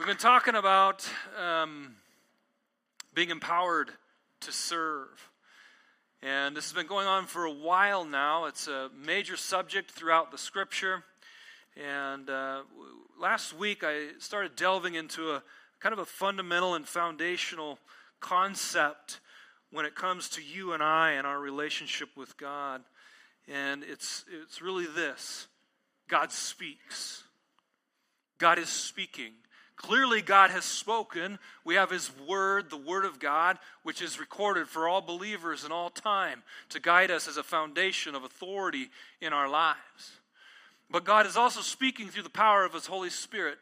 We've been talking about um, being empowered to serve. And this has been going on for a while now. It's a major subject throughout the scripture. And uh, last week I started delving into a kind of a fundamental and foundational concept when it comes to you and I and our relationship with God. And it's, it's really this God speaks. God is speaking. Clearly, God has spoken. We have His Word, the Word of God, which is recorded for all believers in all time to guide us as a foundation of authority in our lives. But God is also speaking through the power of His Holy Spirit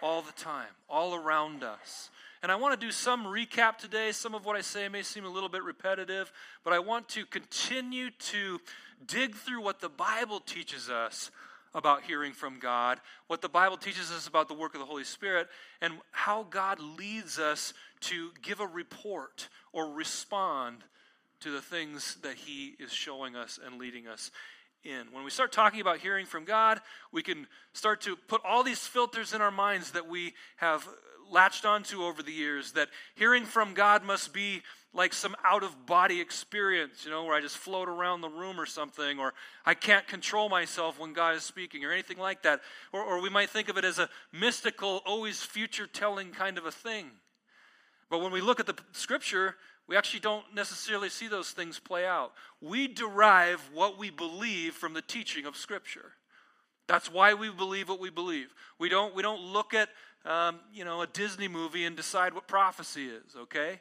all the time, all around us. And I want to do some recap today. Some of what I say may seem a little bit repetitive, but I want to continue to dig through what the Bible teaches us about hearing from God, what the Bible teaches us about the work of the Holy Spirit, and how God leads us to give a report or respond to the things that He is showing us and leading us in. When we start talking about hearing from God, we can start to put all these filters in our minds that we have latched onto over the years that hearing from God must be like some out of body experience, you know, where I just float around the room or something, or I can't control myself when God is speaking, or anything like that. Or, or we might think of it as a mystical, always future telling kind of a thing. But when we look at the scripture, we actually don't necessarily see those things play out. We derive what we believe from the teaching of scripture. That's why we believe what we believe. We don't, we don't look at um, you know, a Disney movie and decide what prophecy is, okay?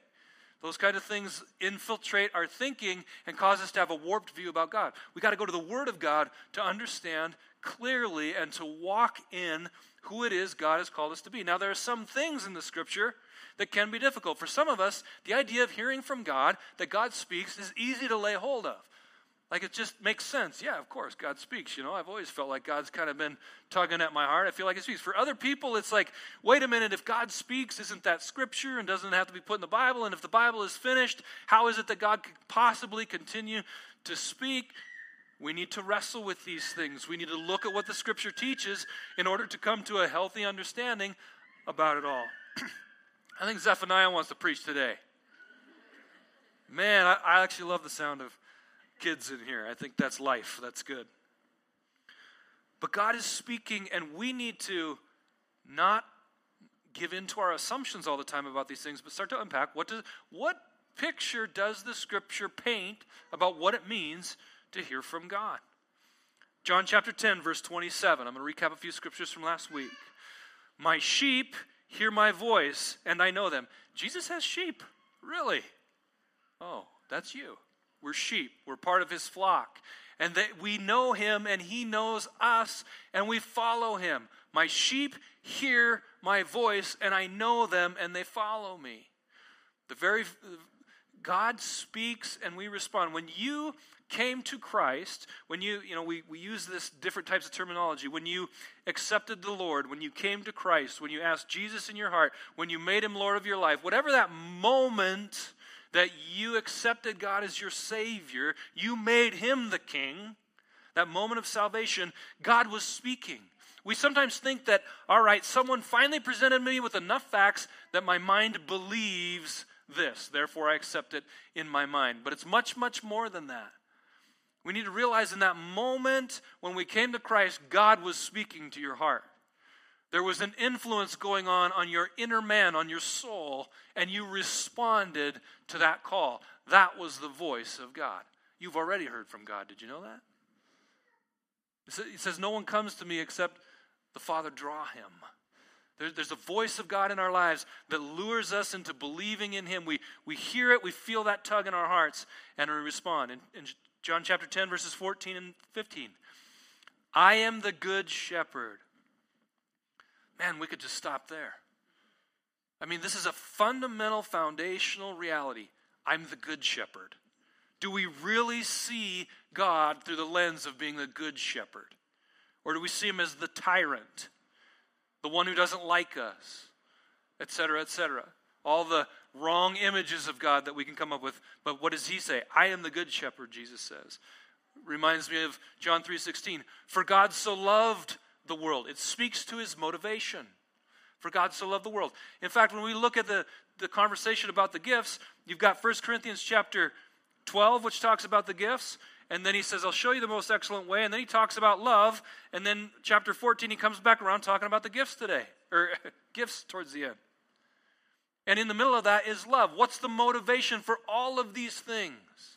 Those kind of things infiltrate our thinking and cause us to have a warped view about God. We got to go to the Word of God to understand clearly and to walk in who it is God has called us to be. Now, there are some things in the Scripture that can be difficult. For some of us, the idea of hearing from God, that God speaks, is easy to lay hold of. Like it just makes sense. Yeah, of course, God speaks. You know, I've always felt like God's kind of been tugging at my heart. I feel like He speaks. For other people, it's like, wait a minute, if God speaks, isn't that scripture and doesn't have to be put in the Bible? And if the Bible is finished, how is it that God could possibly continue to speak? We need to wrestle with these things. We need to look at what the scripture teaches in order to come to a healthy understanding about it all. I think Zephaniah wants to preach today. Man, I, I actually love the sound of kids in here. I think that's life. That's good. But God is speaking, and we need to not give in to our assumptions all the time about these things, but start to unpack what does what picture does the scripture paint about what it means to hear from God? John chapter 10, verse 27. I'm going to recap a few scriptures from last week. My sheep hear my voice, and I know them. Jesus has sheep. Really? Oh, that's you. We're sheep. We're part of his flock. And that we know him and he knows us and we follow him. My sheep hear my voice and I know them and they follow me. The very God speaks and we respond. When you came to Christ, when you, you know, we, we use this different types of terminology, when you accepted the Lord, when you came to Christ, when you asked Jesus in your heart, when you made him Lord of your life, whatever that moment that you accepted God as your Savior, you made Him the King, that moment of salvation, God was speaking. We sometimes think that, all right, someone finally presented me with enough facts that my mind believes this, therefore I accept it in my mind. But it's much, much more than that. We need to realize in that moment when we came to Christ, God was speaking to your heart. There was an influence going on on your inner man, on your soul, and you responded to that call. That was the voice of God. You've already heard from God. Did you know that? He says, No one comes to me except the Father draw him. there's a voice of God in our lives that lures us into believing in Him. We, we hear it, we feel that tug in our hearts, and we respond. In, in John chapter 10, verses 14 and 15, I am the good shepherd. Man, we could just stop there. I mean, this is a fundamental, foundational reality. I'm the good shepherd. Do we really see God through the lens of being the good shepherd? Or do we see him as the tyrant, the one who doesn't like us, etc., etc.? All the wrong images of God that we can come up with. But what does he say? I am the good shepherd, Jesus says. Reminds me of John 3:16. For God so loved the world. It speaks to his motivation. For God so loved the world. In fact, when we look at the, the conversation about the gifts, you've got 1 Corinthians chapter 12, which talks about the gifts. And then he says, I'll show you the most excellent way. And then he talks about love. And then chapter 14, he comes back around talking about the gifts today, or gifts towards the end. And in the middle of that is love. What's the motivation for all of these things?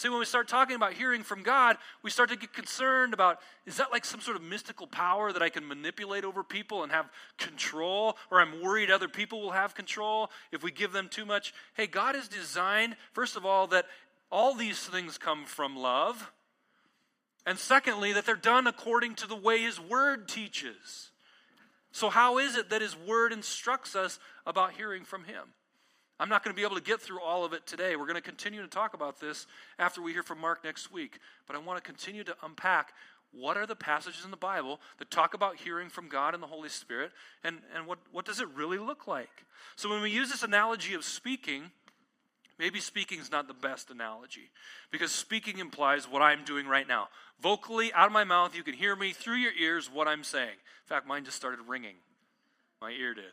See, when we start talking about hearing from God, we start to get concerned about is that like some sort of mystical power that I can manipulate over people and have control? Or I'm worried other people will have control if we give them too much? Hey, God has designed, first of all, that all these things come from love. And secondly, that they're done according to the way His Word teaches. So, how is it that His Word instructs us about hearing from Him? I'm not going to be able to get through all of it today. We're going to continue to talk about this after we hear from Mark next week. But I want to continue to unpack what are the passages in the Bible that talk about hearing from God and the Holy Spirit, and, and what, what does it really look like? So when we use this analogy of speaking, maybe speaking is not the best analogy because speaking implies what I'm doing right now. Vocally, out of my mouth, you can hear me through your ears what I'm saying. In fact, mine just started ringing. My ear did.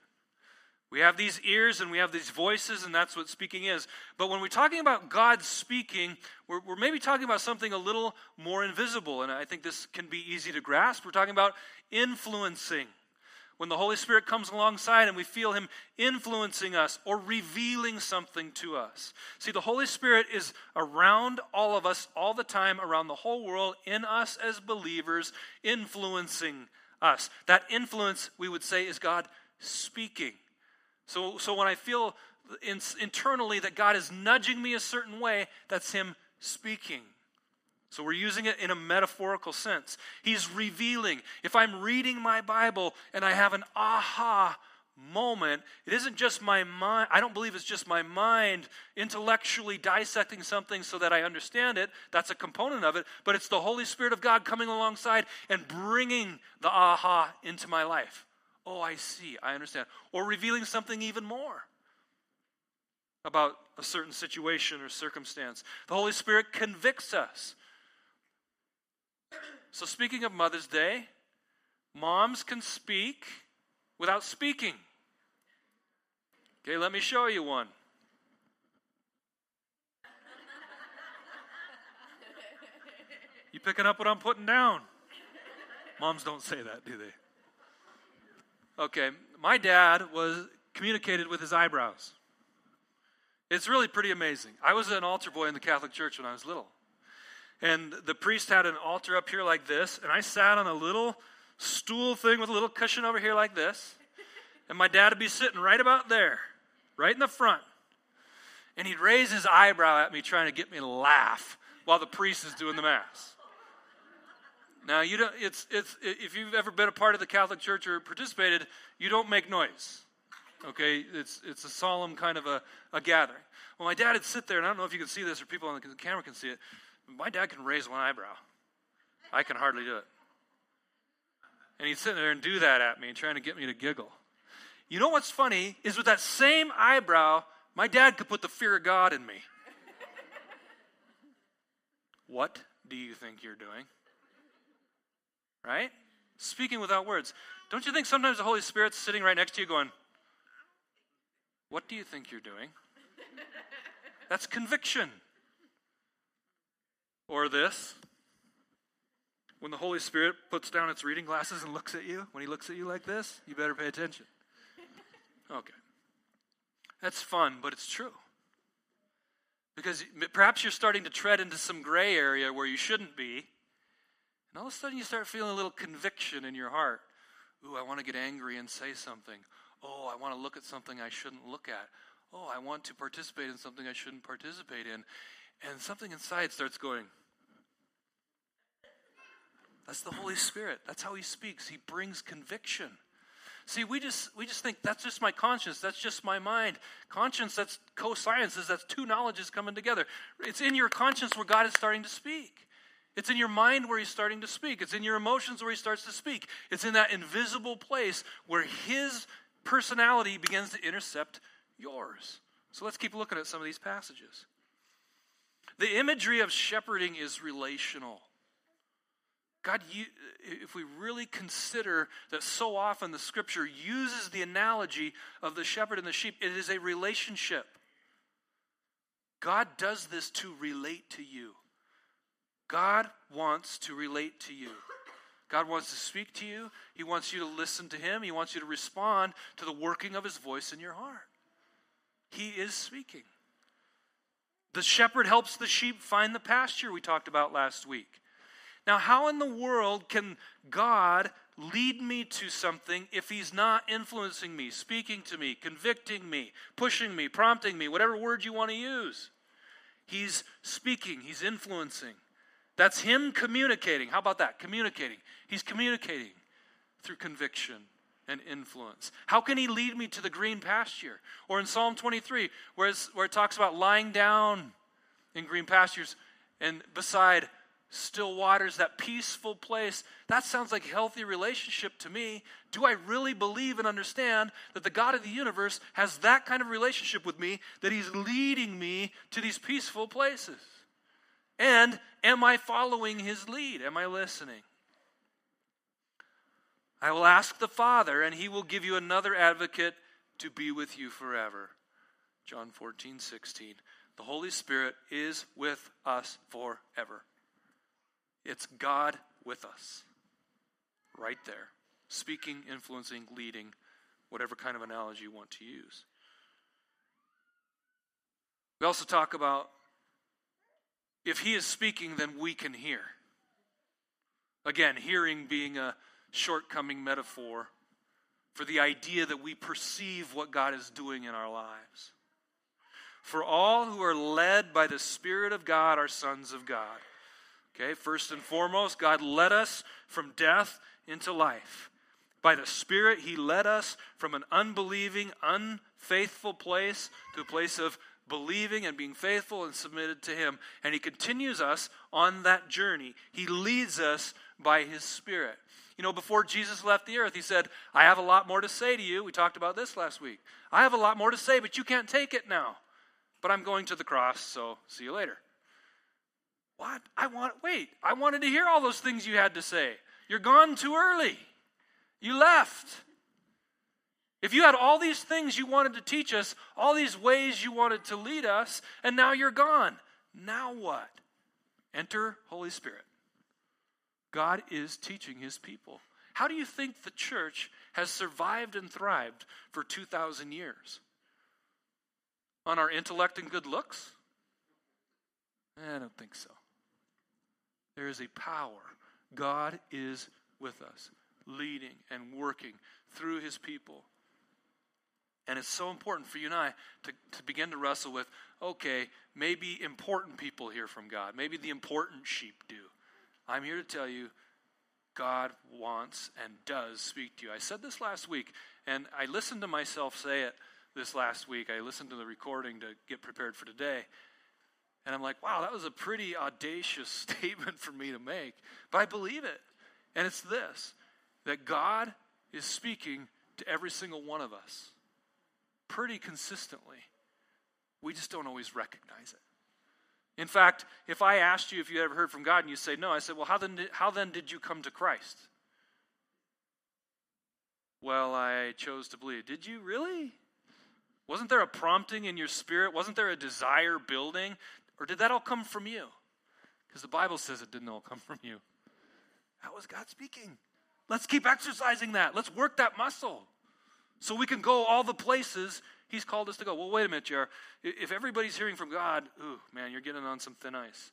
We have these ears and we have these voices, and that's what speaking is. But when we're talking about God speaking, we're, we're, maybe talking about something a little more invisible, and I think this can be easy to grasp. We're talking about influencing. When the Holy Spirit comes alongside and we feel Him influencing us or revealing something to us. See, the Holy Spirit is around all of us all the time, around the whole world, in us as believers, influencing us. That influence, we would say, is God speaking. So, so when I feel in, internally that God is nudging me a certain way, that's Him speaking. So we're using it in a metaphorical sense. He's revealing. If I'm reading my Bible and I have an aha moment, it isn't just my mind. I don't believe it's just my mind intellectually dissecting something so that I understand it. That's a component of it. But it's the Holy Spirit of God coming alongside and bringing the aha into my life. Oh, I see, I understand. Or revealing something even more about a certain situation or circumstance. The Holy Spirit convicts us. So, speaking of Mother's Day, moms can speak without speaking. Okay, let me show you one. You picking up what I'm putting down? Moms don't say that, do they? Okay, my dad was communicated with his eyebrows. It's really pretty amazing. I was an altar boy in the Catholic Church when I was little. And the priest had an altar up here like this, and I sat on a little stool thing with a little cushion over here like this. And my dad would be sitting right about there, right in the front. And he'd raise his eyebrow at me, trying to get me to laugh while the priest is doing the Mass. Now, you don't, it's, it's, if you've ever been a part of the Catholic Church or participated, you don't make noise. Okay? It's, it's a solemn kind of a, a gathering. Well, my dad would sit there, and I don't know if you can see this or people on the camera can see it. My dad can raise one eyebrow. I can hardly do it. And he'd sit there and do that at me, trying to get me to giggle. You know what's funny is with that same eyebrow, my dad could put the fear of God in me. what do you think you're doing? Right? Speaking without words. Don't you think sometimes the Holy Spirit's sitting right next to you going, What do you think you're doing? That's conviction. Or this. When the Holy Spirit puts down its reading glasses and looks at you, when he looks at you like this, you better pay attention. Okay. That's fun, but it's true. Because perhaps you're starting to tread into some gray area where you shouldn't be and all of a sudden you start feeling a little conviction in your heart. Ooh, I want to get angry and say something. Oh, I want to look at something I shouldn't look at. Oh, I want to participate in something I shouldn't participate in. And something inside starts going. That's the Holy Spirit. That's how he speaks. He brings conviction. See, we just we just think that's just my conscience, that's just my mind. Conscience, that's co-sciences, that's two knowledges coming together. It's in your conscience where God is starting to speak. It's in your mind where he's starting to speak. It's in your emotions where he starts to speak. It's in that invisible place where his personality begins to intercept yours. So let's keep looking at some of these passages. The imagery of shepherding is relational. God, you, if we really consider that so often the scripture uses the analogy of the shepherd and the sheep, it is a relationship. God does this to relate to you. God wants to relate to you. God wants to speak to you. He wants you to listen to Him. He wants you to respond to the working of His voice in your heart. He is speaking. The shepherd helps the sheep find the pasture we talked about last week. Now, how in the world can God lead me to something if He's not influencing me, speaking to me, convicting me, pushing me, prompting me, whatever word you want to use? He's speaking, He's influencing. That's Him communicating. How about that? Communicating. He's communicating through conviction and influence. How can He lead me to the green pasture? Or in Psalm 23, where, where it talks about lying down in green pastures and beside still waters, that peaceful place. That sounds like a healthy relationship to me. Do I really believe and understand that the God of the universe has that kind of relationship with me, that He's leading me to these peaceful places? And am I following His lead? Am I listening? I will ask the Father, and He will give you another advocate to be with you forever. John 14, 16. The Holy Spirit is with us forever. It's God with us, right there, speaking, influencing, leading, whatever kind of analogy you want to use. We also talk about if He is speaking, then we can hear. Again, hearing being a shortcoming metaphor for the idea that we perceive what God is doing in our lives. For all who are led by the Spirit of God are sons of God. Okay, first and foremost, God led us from death into life. By the Spirit, He led us from an unbelieving, unfaithful place to a place of believing and being faithful and submitted to Him. And He continues us on that journey. He leads us by His Spirit. You know, before Jesus left the earth, He said, I have a lot more to say to you. We talked about this last week. I have a lot more to say, but you can't take it now. But I'm going to the cross, so see you later. What? I want, wait, I wanted to hear all those things you had to say. You're gone too early. You left. If you had all these things you wanted to teach us, all these ways you wanted to lead us, and now you're gone, now what? Enter Holy Spirit. God is teaching his people. How do you think the church has survived and thrived for 2,000 years? On our intellect and good looks? Eh, I don't think so. There is a power. God is with us, leading and working through his people. And it's so important for you and I to, to begin to wrestle with okay, maybe important people hear from God. Maybe the important sheep do. I'm here to tell you God wants and does speak to you. I said this last week, and I listened to myself say it this last week. I listened to the recording to get prepared for today. And I'm like, wow, that was a pretty audacious statement for me to make. But I believe it. And it's this that God is speaking to every single one of us pretty consistently. We just don't always recognize it. In fact, if I asked you if you ever heard from God and you say no, I said, well, how then how then did you come to Christ? Well, I chose to believe. Did you really? Wasn't there a prompting in your spirit? Wasn't there a desire building? Or did that all come from you? Because the Bible says it didn't all come from you. That was God speaking. Let's keep exercising that. Let's work that muscle so we can go all the places He's called us to go. Well, wait a minute, JR. If everybody's hearing from God, ooh, man, you're getting on some thin ice.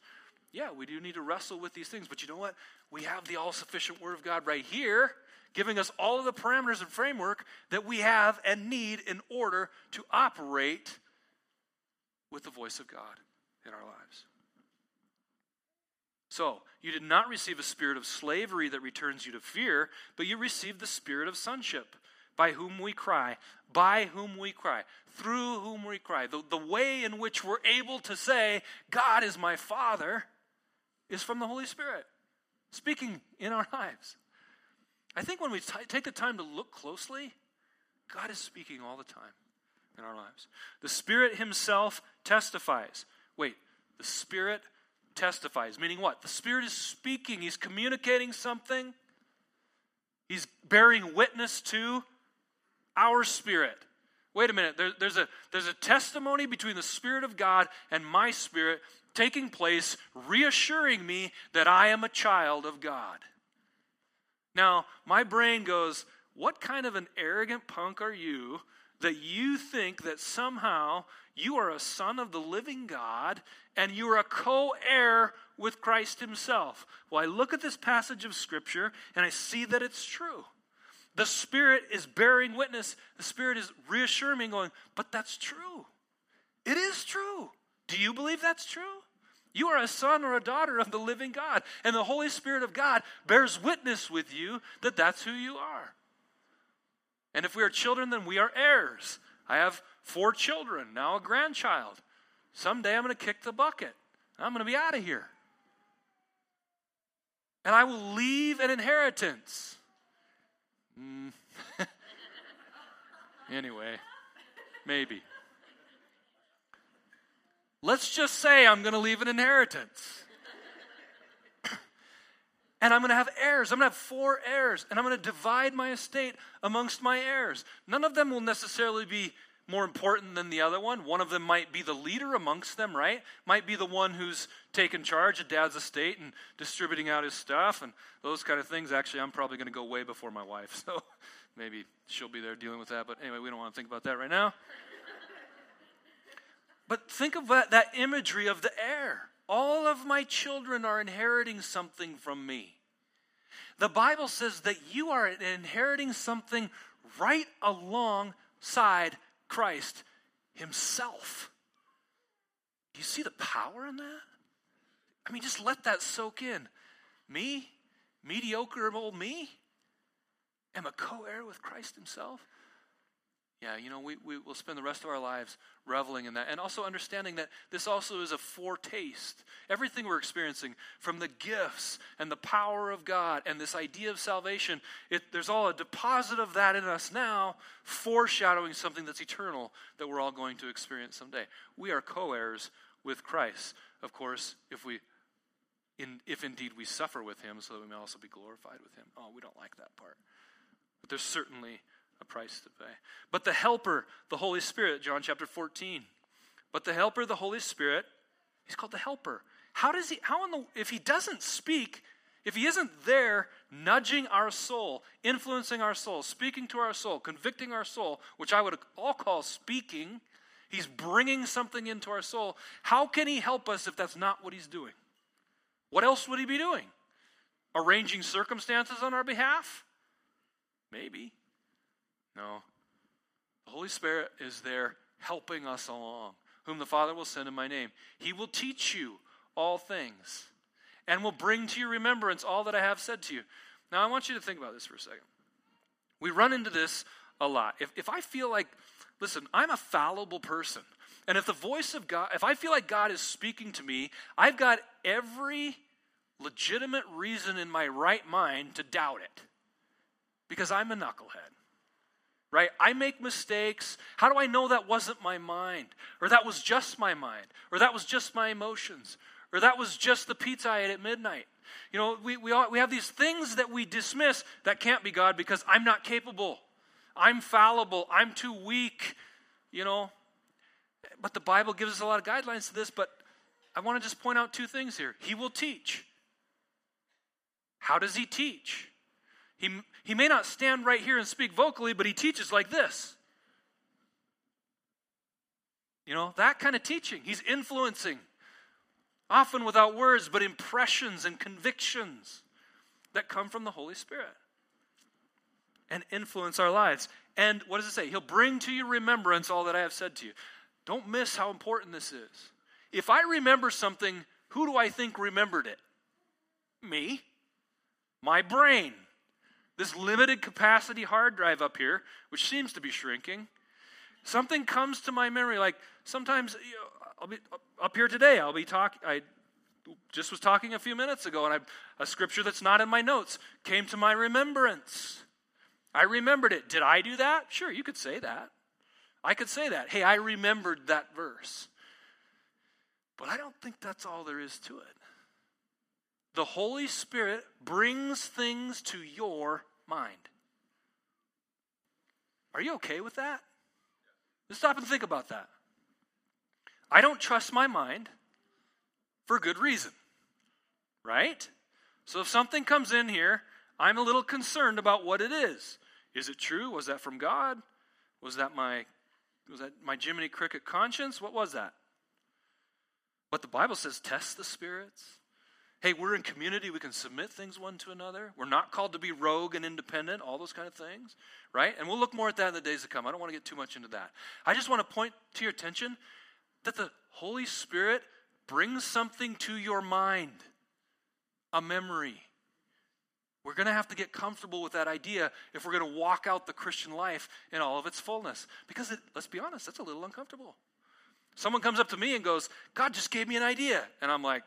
Yeah, we do need to wrestle with these things, but you know what? We have the all sufficient Word of God right here, giving us all of the parameters and framework that we have and need in order to operate with the voice of God in our lives. So, you did not receive a spirit of slavery that returns you to fear, but you received the spirit of sonship, by whom we cry, by whom we cry, through whom we cry. The, the way in which we're able to say, God is my Father, is from the Holy Spirit speaking in our lives. I think when we t- take the time to look closely, God is speaking all the time in our lives. The Spirit Himself testifies. Wait, the Spirit testifies. Meaning what? The Spirit is speaking, He's communicating something, He's bearing witness to our spirit. Wait a minute, there, there's, a, there's a testimony between the Spirit of God and my spirit taking place, reassuring me that I am a child of God. Now, my brain goes, What kind of an arrogant punk are you that you think that somehow you are a son of the living God and you are a co heir with Christ Himself? Well, I look at this passage of Scripture and I see that it's true. The Spirit is bearing witness. The Spirit is reassuring me, going, But that's true. It is true. Do you believe that's true? You are a son or a daughter of the living God, and the Holy Spirit of God bears witness with you that that's who you are. And if we are children, then we are heirs. I have four children, now a grandchild. Someday I'm going to kick the bucket. I'm going to be out of here. And I will leave an inheritance. Mm. anyway, maybe. Let's just say I'm going to leave an inheritance. and I'm going to have heirs. I'm going to have four heirs. And I'm going to divide my estate amongst my heirs. None of them will necessarily be more important than the other one. One of them might be the leader amongst them, right? Might be the one who's taking charge of dad's estate and distributing out his stuff and those kind of things. Actually, I'm probably going to go way before my wife, so maybe she'll be there dealing with that. But anyway, we don't want to think about that right now. but think of that, that imagery of the heir. All of my children are inheriting something from me. The Bible says that you are inheriting something right alongside Christ Himself. Do you see the power in that? I mean, just let that soak in. Me, mediocre old me, am a co heir with Christ Himself. Yeah, you know, we, we will spend the rest of our lives reveling in that. And also understanding that this also is a foretaste. Everything we're experiencing, from the gifts and the power of God and this idea of salvation, it, there's all a deposit of that in us now, foreshadowing something that's eternal that we're all going to experience someday. We are co heirs with Christ. Of course, if we. In, if indeed we suffer with him, so that we may also be glorified with him. Oh, we don't like that part. But there's certainly a price to pay. But the helper, the Holy Spirit, John chapter 14. But the helper, the Holy Spirit, he's called the helper. How does he, how in the, if he doesn't speak, if he isn't there nudging our soul, influencing our soul, speaking to our soul, convicting our soul, which I would all call speaking, he's bringing something into our soul. How can he help us if that's not what he's doing? What else would he be doing? Arranging circumstances on our behalf? Maybe. No. The Holy Spirit is there helping us along, whom the Father will send in my name. He will teach you all things and will bring to your remembrance all that I have said to you. Now, I want you to think about this for a second. We run into this a lot. If, if I feel like, listen, I'm a fallible person. And if the voice of God, if I feel like God is speaking to me, I've got every legitimate reason in my right mind to doubt it because I'm a knucklehead right? I make mistakes. How do I know that wasn't my mind? Or that was just my mind? Or that was just my emotions? Or that was just the pizza I ate at midnight? You know, we, we, all, we have these things that we dismiss that can't be God because I'm not capable. I'm fallible. I'm too weak, you know. But the Bible gives us a lot of guidelines to this, but I want to just point out two things here. He will teach. How does he teach? He, he may not stand right here and speak vocally, but he teaches like this. You know, that kind of teaching. He's influencing, often without words, but impressions and convictions that come from the Holy Spirit and influence our lives. And what does it say? He'll bring to your remembrance all that I have said to you. Don't miss how important this is. If I remember something, who do I think remembered it? Me. My brain this limited capacity hard drive up here, which seems to be shrinking, something comes to my memory. Like sometimes you know, I'll be up here today. I'll be talking. I just was talking a few minutes ago, and I, a scripture that's not in my notes came to my remembrance. I remembered it. Did I do that? Sure, you could say that. I could say that. Hey, I remembered that verse. But I don't think that's all there is to it. The Holy Spirit brings things to your mind. Are you okay with that? Just stop and think about that. I don't trust my mind for good reason, right? So if something comes in here, I'm a little concerned about what it is. Is it true? Was that from God? Was that my was that my Jiminy Cricket conscience? What was that? But the Bible says test the spirits. Hey, we're in community. We can submit things one to another. We're not called to be rogue and independent, all those kind of things, right? And we'll look more at that in the days to come. I don't want to get too much into that. I just want to point to your attention that the Holy Spirit brings something to your mind, a memory. We're going to have to get comfortable with that idea if we're going to walk out the Christian life in all of its fullness. Because it, let's be honest, that's a little uncomfortable. Someone comes up to me and goes, God just gave me an idea. And I'm like,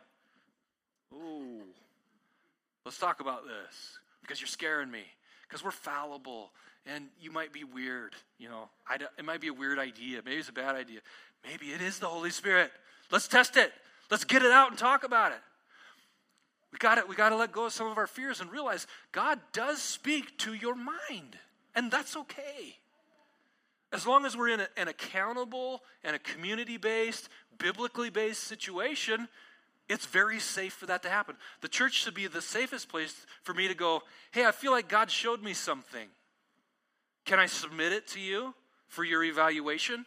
Ooh, let's talk about this because you're scaring me. Because we're fallible and you might be weird. You know, I, it might be a weird idea. Maybe it's a bad idea. Maybe it is the Holy Spirit. Let's test it. Let's get it out and talk about it. We got it. We got to let go of some of our fears and realize God does speak to your mind, and that's okay. As long as we're in a, an accountable and a community based, biblically based situation, it's very safe for that to happen. The church should be the safest place for me to go, hey, I feel like God showed me something. Can I submit it to you for your evaluation?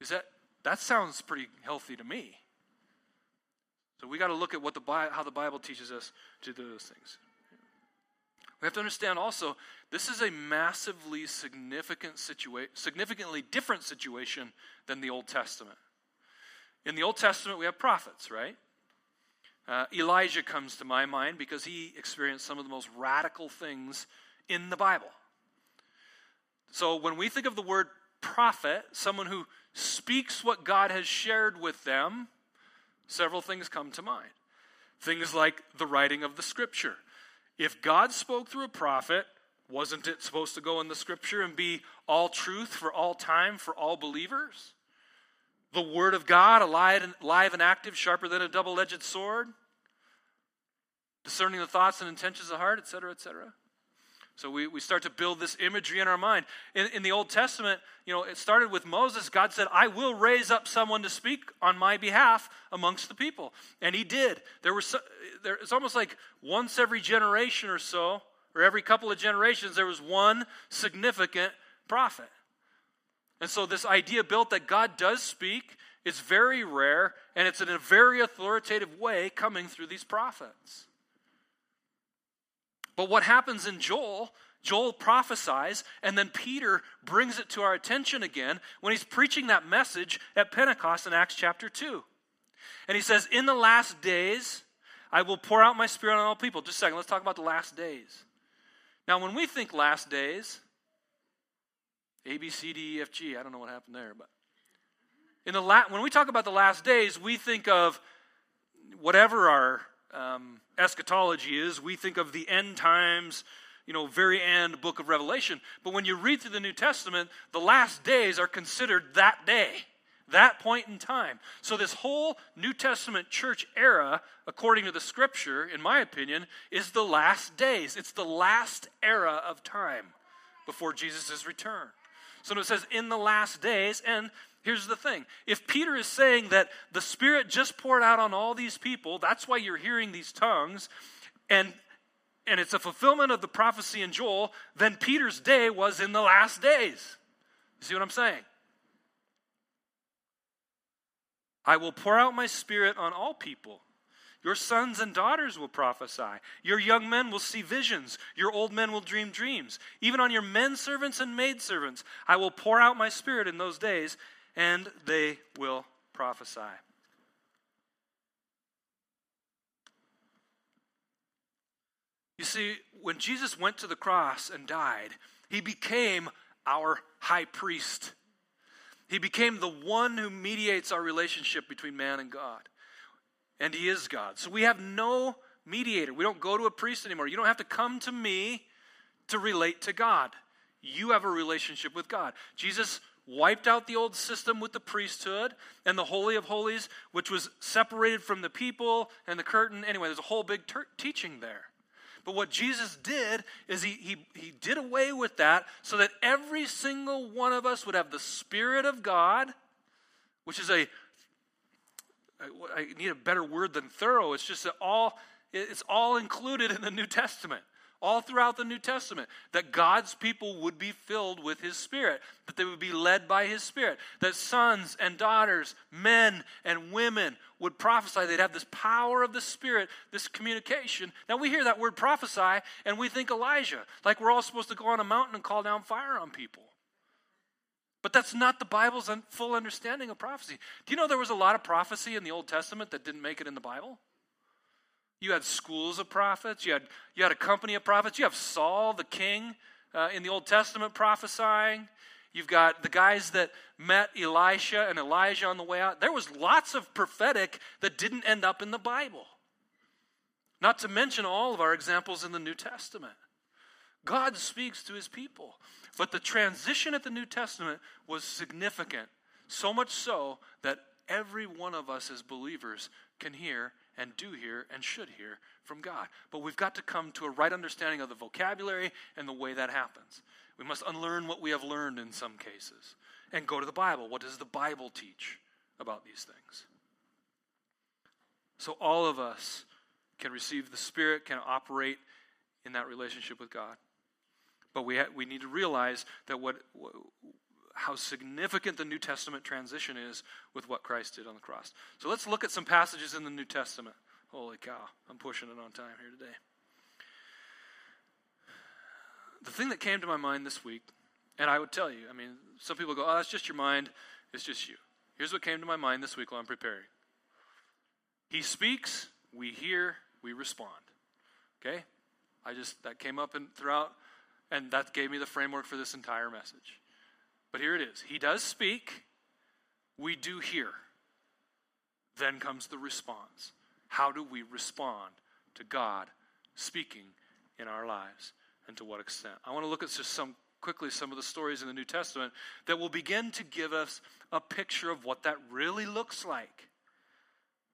Is that that sounds pretty healthy to me. So we got to look at what the how the Bible teaches us to do those things. We have to understand also this is a massively significant situation, significantly different situation than the Old Testament. In the Old Testament, we have prophets, right? Uh, Elijah comes to my mind because he experienced some of the most radical things in the Bible. So when we think of the word prophet, someone who speaks what God has shared with them, several things come to mind. Things like the writing of the scripture. If God spoke through a prophet, wasn't it supposed to go in the scripture and be all truth for all time for all believers? The Word of God, alive and, active, sharper than a double edged sword, discerning the thoughts and intentions of the heart, etc., etc. So we, we start to build this imagery in our mind. In, in, the Old Testament, you know, it started with Moses. God said, I will raise up someone to speak on my behalf amongst the people. And he did. There was so, there, it's almost like once every generation or so, or every couple of generations, there was one significant prophet. And so, this idea built that God does speak is very rare, and it's in a very authoritative way coming through these prophets. But what happens in Joel, Joel prophesies, and then Peter brings it to our attention again when he's preaching that message at Pentecost in Acts chapter 2. And he says, In the last days, I will pour out my spirit on all people. Just a second, let's talk about the last days. Now, when we think last days, a, B, C, D, E, F, G. I don't know what happened there, but in the la- when we talk about the last days, we think of whatever our um, eschatology is. We think of the end times, you know, very end book of Revelation. But when you read through the New Testament, the last days are considered that day, that point in time. So this whole New Testament church era, according to the Scripture, in my opinion, is the last days. It's the last era of time before Jesus' return. So it says, in the last days, and here's the thing if Peter is saying that the Spirit just poured out on all these people, that's why you're hearing these tongues, and and it's a fulfillment of the prophecy in Joel, then Peter's day was in the last days. You see what I'm saying? I will pour out my spirit on all people. Your sons and daughters will prophesy. Your young men will see visions. Your old men will dream dreams. Even on your men servants and maid servants, I will pour out my spirit in those days, and they will prophesy. You see, when Jesus went to the cross and died, he became our high priest. He became the one who mediates our relationship between man and God and He is God. So we have no mediator. We don't go to a priest anymore. You don't have to come to me to relate to God. You have a relationship with God. Jesus wiped out the old system with the priesthood and the Holy of Holies, which was separated from the people and the curtain. Anyway, there's a whole big ter- teaching there. But what Jesus did is he, he, he did away with that so that every single one of us would have the Spirit of God, which is a, I need a better word than thorough. It's just that all, it's all included in the New Testament all throughout the New Testament that God's people would be filled with His Spirit, that they would be led by His Spirit, that sons and daughters, men and women would prophesy. They'd have this power of the Spirit, this communication. Now we hear that word prophesy and we think Elijah, like we're all supposed to go on a mountain and call down fire on people. But that's not the Bible's full understanding of prophecy. Do you know there was a lot of prophecy in the Old Testament that didn't make it in the Bible? You had schools of prophets. You had, you had a company of prophets. You have Saul, the king, uh, in the Old Testament prophesying. You've got the guys that met Elisha and Elijah on the way out. There was lots of prophetic that didn't end up in the Bible. Not to mention all of our examples in the New Testament. God speaks to his people. But the transition at the New Testament was significant, so much so that every one of us as believers can hear and do hear and should hear from God. But we've got to come to a right understanding of the vocabulary and the way that happens. We must unlearn what we have learned in some cases and go to the Bible. What does the Bible teach about these things? So all of us can receive the Spirit, can operate in that relationship with God. But we, ha- we need to realize that what, how significant the New Testament transition is with what Christ did on the cross. So let's look at some passages in the New Testament. Holy cow, I'm pushing it on time here today. The thing that came to my mind this week, and I would tell you, I mean, some people go, oh, that's just your mind, it's just you. Here's what came to my mind this week while I'm preparing He speaks, we hear, we respond. Okay? I just, that came up and throughout, and that gave me the framework for this entire message. But here it is He does speak, we do hear. Then comes the response. How do we respond to God speaking in our lives and to what extent? I want to look at just some quickly some of the stories in the New Testament that will begin to give us a picture of what that really looks like.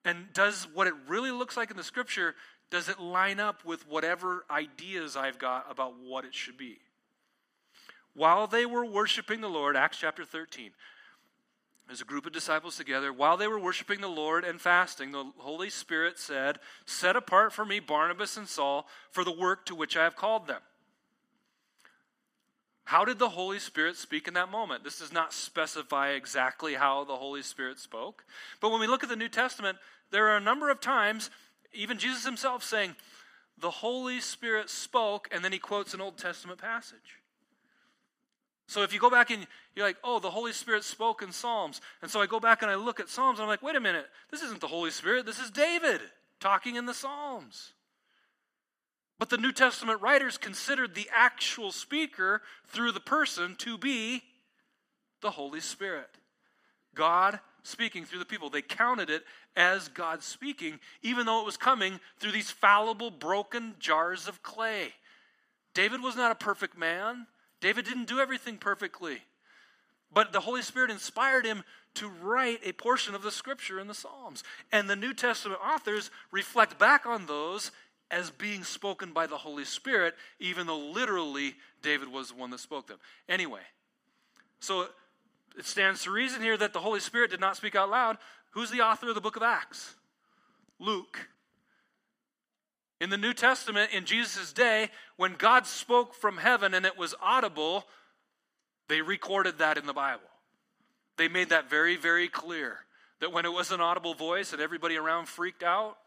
And does what it really looks like in the scripture does it line up with whatever ideas I've got about what it should be? while they were worshiping the Lord, Acts chapter 13, there's a group of disciples together. While they were worshiping the Lord and fasting, the Holy Spirit said, Set apart for me Barnabas and Saul for the work to which I have called them. How did the Holy Spirit speak in that moment? This does not specify exactly how the Holy Spirit spoke. But when we look at the New Testament, there are a number of times, even Jesus himself saying, The Holy Spirit spoke, and then he quotes an Old Testament passage. So if you go back and you're like, oh, the Holy Spirit spoke in Psalms. And so I go back and I look at Psalms and I'm like, wait a minute, this isn't the Holy Spirit, this is David talking in the Psalms. But the New Testament writers considered the actual speaker through the person to be the Holy Spirit. God speaking through the people. They counted it as God speaking, even though it was coming through these fallible, broken jars of clay. David was not a perfect man. David didn't do everything perfectly, but the Holy Spirit inspired him to write a portion of the scripture in the Psalms. And the New Testament authors reflect back on those as being spoken by the Holy Spirit, even though literally David was the one that spoke them. Anyway, so it stands to reason here that the Holy Spirit did not speak out loud. Who's the author of the book of Acts? Luke. In the New Testament, in Jesus' day, when God spoke from heaven and it was audible, they recorded that in the Bible. They made that very, very clear that when it was an audible voice and everybody around freaked out,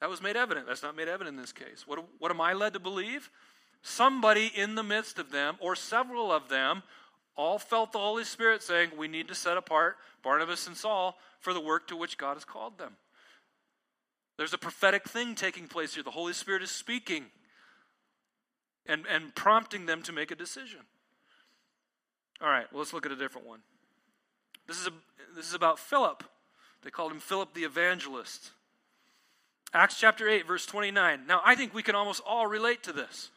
that was made evident. That's not made evident in this case. What, what am I led to believe? Somebody in the midst of them, or several of them, all felt the Holy Spirit saying, We need to set apart Barnabas and Saul for the work to which God has called them. There's a prophetic thing taking place here. The Holy Spirit is speaking and, and prompting them to make a decision. All right, well, let's look at a different one. This is, a, this is about Philip. They called him Philip the evangelist. Acts chapter 8, verse 29. Now, I think we can almost all relate to this.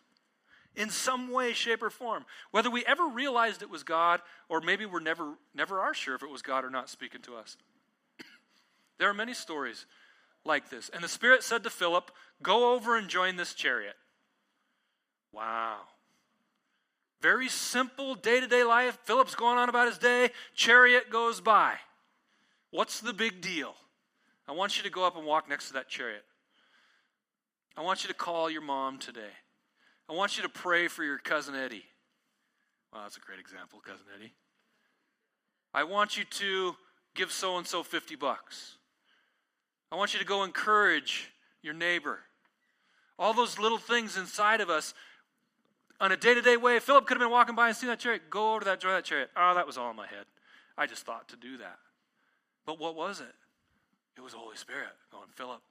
In some way, shape, or form. Whether we ever realized it was God, or maybe we're never, never are sure if it was God or not speaking to us. there are many stories like this. And the Spirit said to Philip, Go over and join this chariot. Wow. Very simple day to day life. Philip's going on about his day, chariot goes by. What's the big deal? I want you to go up and walk next to that chariot. I want you to call your mom today. I want you to pray for your cousin Eddie. Well, that's a great example, cousin Eddie. I want you to give so and so 50 bucks. I want you to go encourage your neighbor. All those little things inside of us on a day to day way. Philip could have been walking by and seen that chariot. Go over to that, joy that chariot. Oh, that was all in my head. I just thought to do that. But what was it? It was the Holy Spirit going, Philip,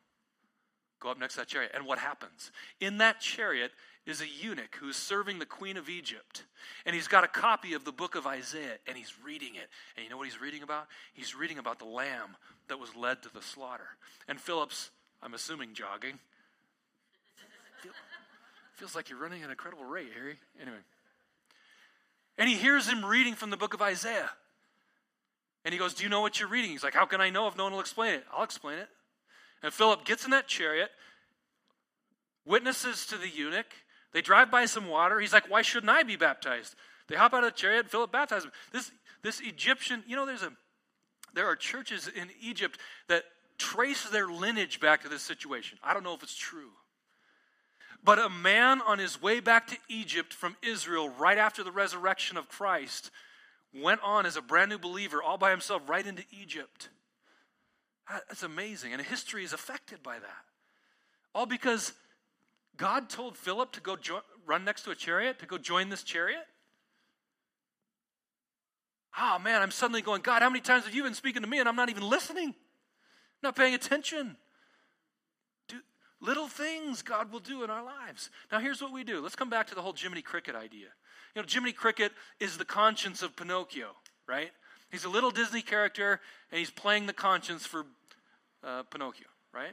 go up next to that chariot. And what happens? In that chariot is a eunuch who's serving the queen of Egypt. And he's got a copy of the book of Isaiah and he's reading it. And you know what he's reading about? He's reading about the lamb that was led to the slaughter. And Philip's, I'm assuming, jogging. feels like you're running an incredible rate, Harry. Anyway. And he hears him reading from the book of Isaiah. And he goes, Do you know what you're reading? He's like, How can I know if no one will explain it? I'll explain it. And Philip gets in that chariot, witnesses to the eunuch. They drive by some water. He's like, Why shouldn't I be baptized? They hop out of the chariot, Philip baptizes him. This, this Egyptian, you know, there's a there are churches in Egypt that trace their lineage back to this situation. I don't know if it's true. But a man on his way back to Egypt from Israel right after the resurrection of Christ went on as a brand new believer all by himself right into Egypt. That's amazing. And history is affected by that. All because God told Philip to go jo- run next to a chariot, to go join this chariot. Oh man, I'm suddenly going, God, how many times have you been speaking to me and I'm not even listening? not paying attention. Do, little things God will do in our lives. Now, here's what we do. Let's come back to the whole Jiminy Cricket idea. You know, Jiminy Cricket is the conscience of Pinocchio, right? He's a little Disney character, and he's playing the conscience for uh, Pinocchio, right?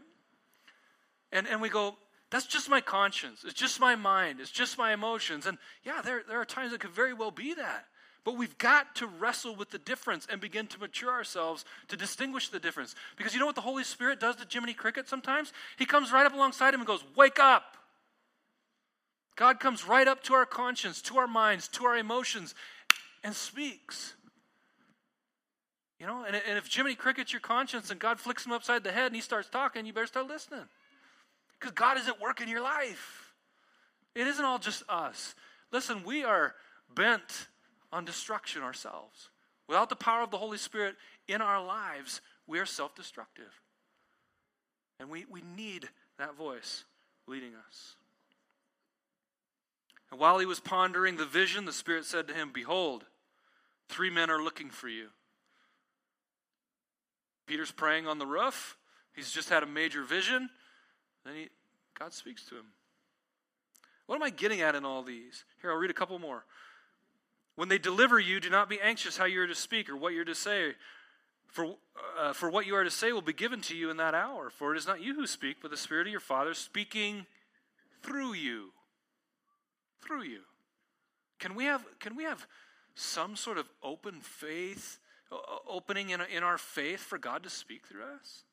And, and we go, that's just my conscience. It's just my mind. It's just my emotions. And yeah, there, there are times it could very well be that. But we've got to wrestle with the difference and begin to mature ourselves to distinguish the difference. Because you know what the Holy Spirit does to Jiminy Cricket sometimes? He comes right up alongside him and goes, Wake up! God comes right up to our conscience, to our minds, to our emotions, and speaks. You know, and, and if Jiminy Cricket's your conscience and God flicks him upside the head and he starts talking, you better start listening. Because God is at work in your life. It isn't all just us. Listen, we are bent on destruction ourselves. Without the power of the Holy Spirit in our lives, we are self destructive. And we, we need that voice leading us. And while he was pondering the vision, the Spirit said to him, Behold, three men are looking for you. Peter's praying on the roof. He's just had a major vision. Then he, God speaks to him. What am I getting at in all these? Here, I'll read a couple more. When they deliver you, do not be anxious how you are to speak or what you're to say. For, uh, for what you are to say will be given to you in that hour. For it is not you who speak, but the Spirit of your Father speaking through you through you. Can we have, can we have some sort of open faith, opening in, in our faith for God to speak through us?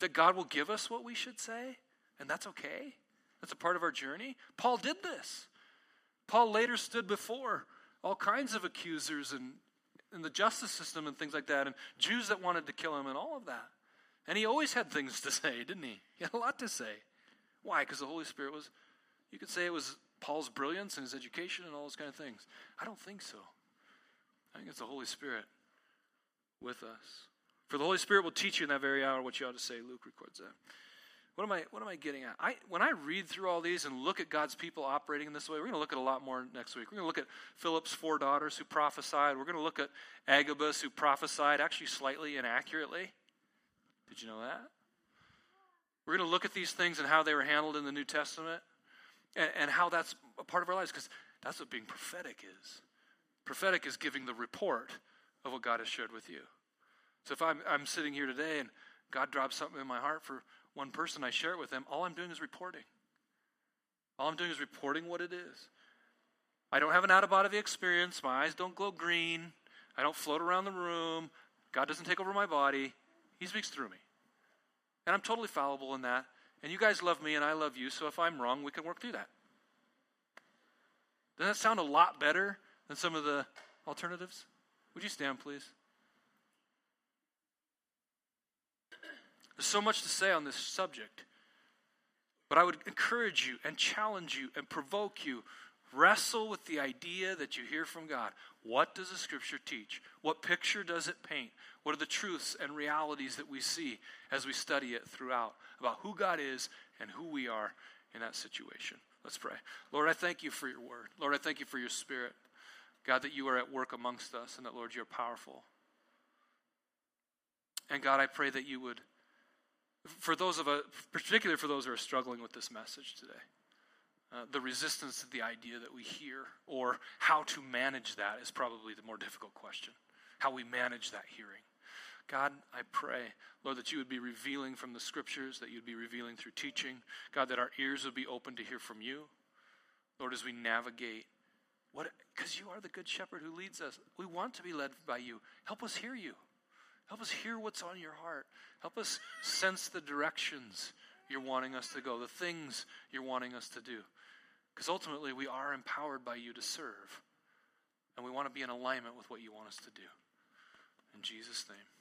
That God will give us what we should say, and that's okay. That's a part of our journey. Paul did this. Paul later stood before all kinds of accusers and in the justice system and things like that, and Jews that wanted to kill him and all of that. And he always had things to say, didn't he? He had a lot to say. Why? Because the Holy Spirit was, you could say it was Paul's brilliance and his education and all those kind of things? I don't think so. I think it's the Holy Spirit with us. For the Holy Spirit will teach you in that very hour what you ought to say. Luke records that. What am I, what am I getting at? I, when I read through all these and look at God's people operating in this way, we're going to look at a lot more next week. We're going to look at Philip's four daughters who prophesied. We're going to look at Agabus who prophesied actually slightly inaccurately. Did you know that? We're going to look at these things and how they were handled in the New Testament and, and how that's a part of our lives because that's what being prophetic is. Prophetic is giving the report of what God has shared with you. So if I'm, I'm sitting here today and God drops something in my heart for one person, I share it with them, all I'm doing is reporting. All I'm doing is reporting what it is. I don't have an out of body experience. My eyes don't glow green. I don't float around the room. God doesn't take over my body. He speaks through me. And I'm totally fallible in that. And you guys love me and I love you, so if I'm wrong, we can work through that. Doesn't that sound a lot better than some of the alternatives? Would you stand, please? There's so much to say on this subject. But I would encourage you and challenge you and provoke you. Wrestle with the idea that you hear from God. What does the scripture teach? What picture does it paint? What are the truths and realities that we see as we study it throughout about who God is and who we are in that situation? Let's pray. Lord, I thank you for your word. Lord, I thank you for your spirit. God, that you are at work amongst us and that, Lord, you're powerful. And God, I pray that you would for those of us, particularly for those who are struggling with this message today, uh, the resistance to the idea that we hear or how to manage that is probably the more difficult question. How we manage that hearing. God, I pray, Lord, that you would be revealing from the scriptures, that you'd be revealing through teaching. God, that our ears would be open to hear from you. Lord, as we navigate what because you are the good shepherd who leads us. We want to be led by you. Help us hear you. Help us hear what's on your heart. Help us sense the directions you're wanting us to go, the things you're wanting us to do. Because ultimately, we are empowered by you to serve. And we want to be in alignment with what you want us to do. In Jesus' name.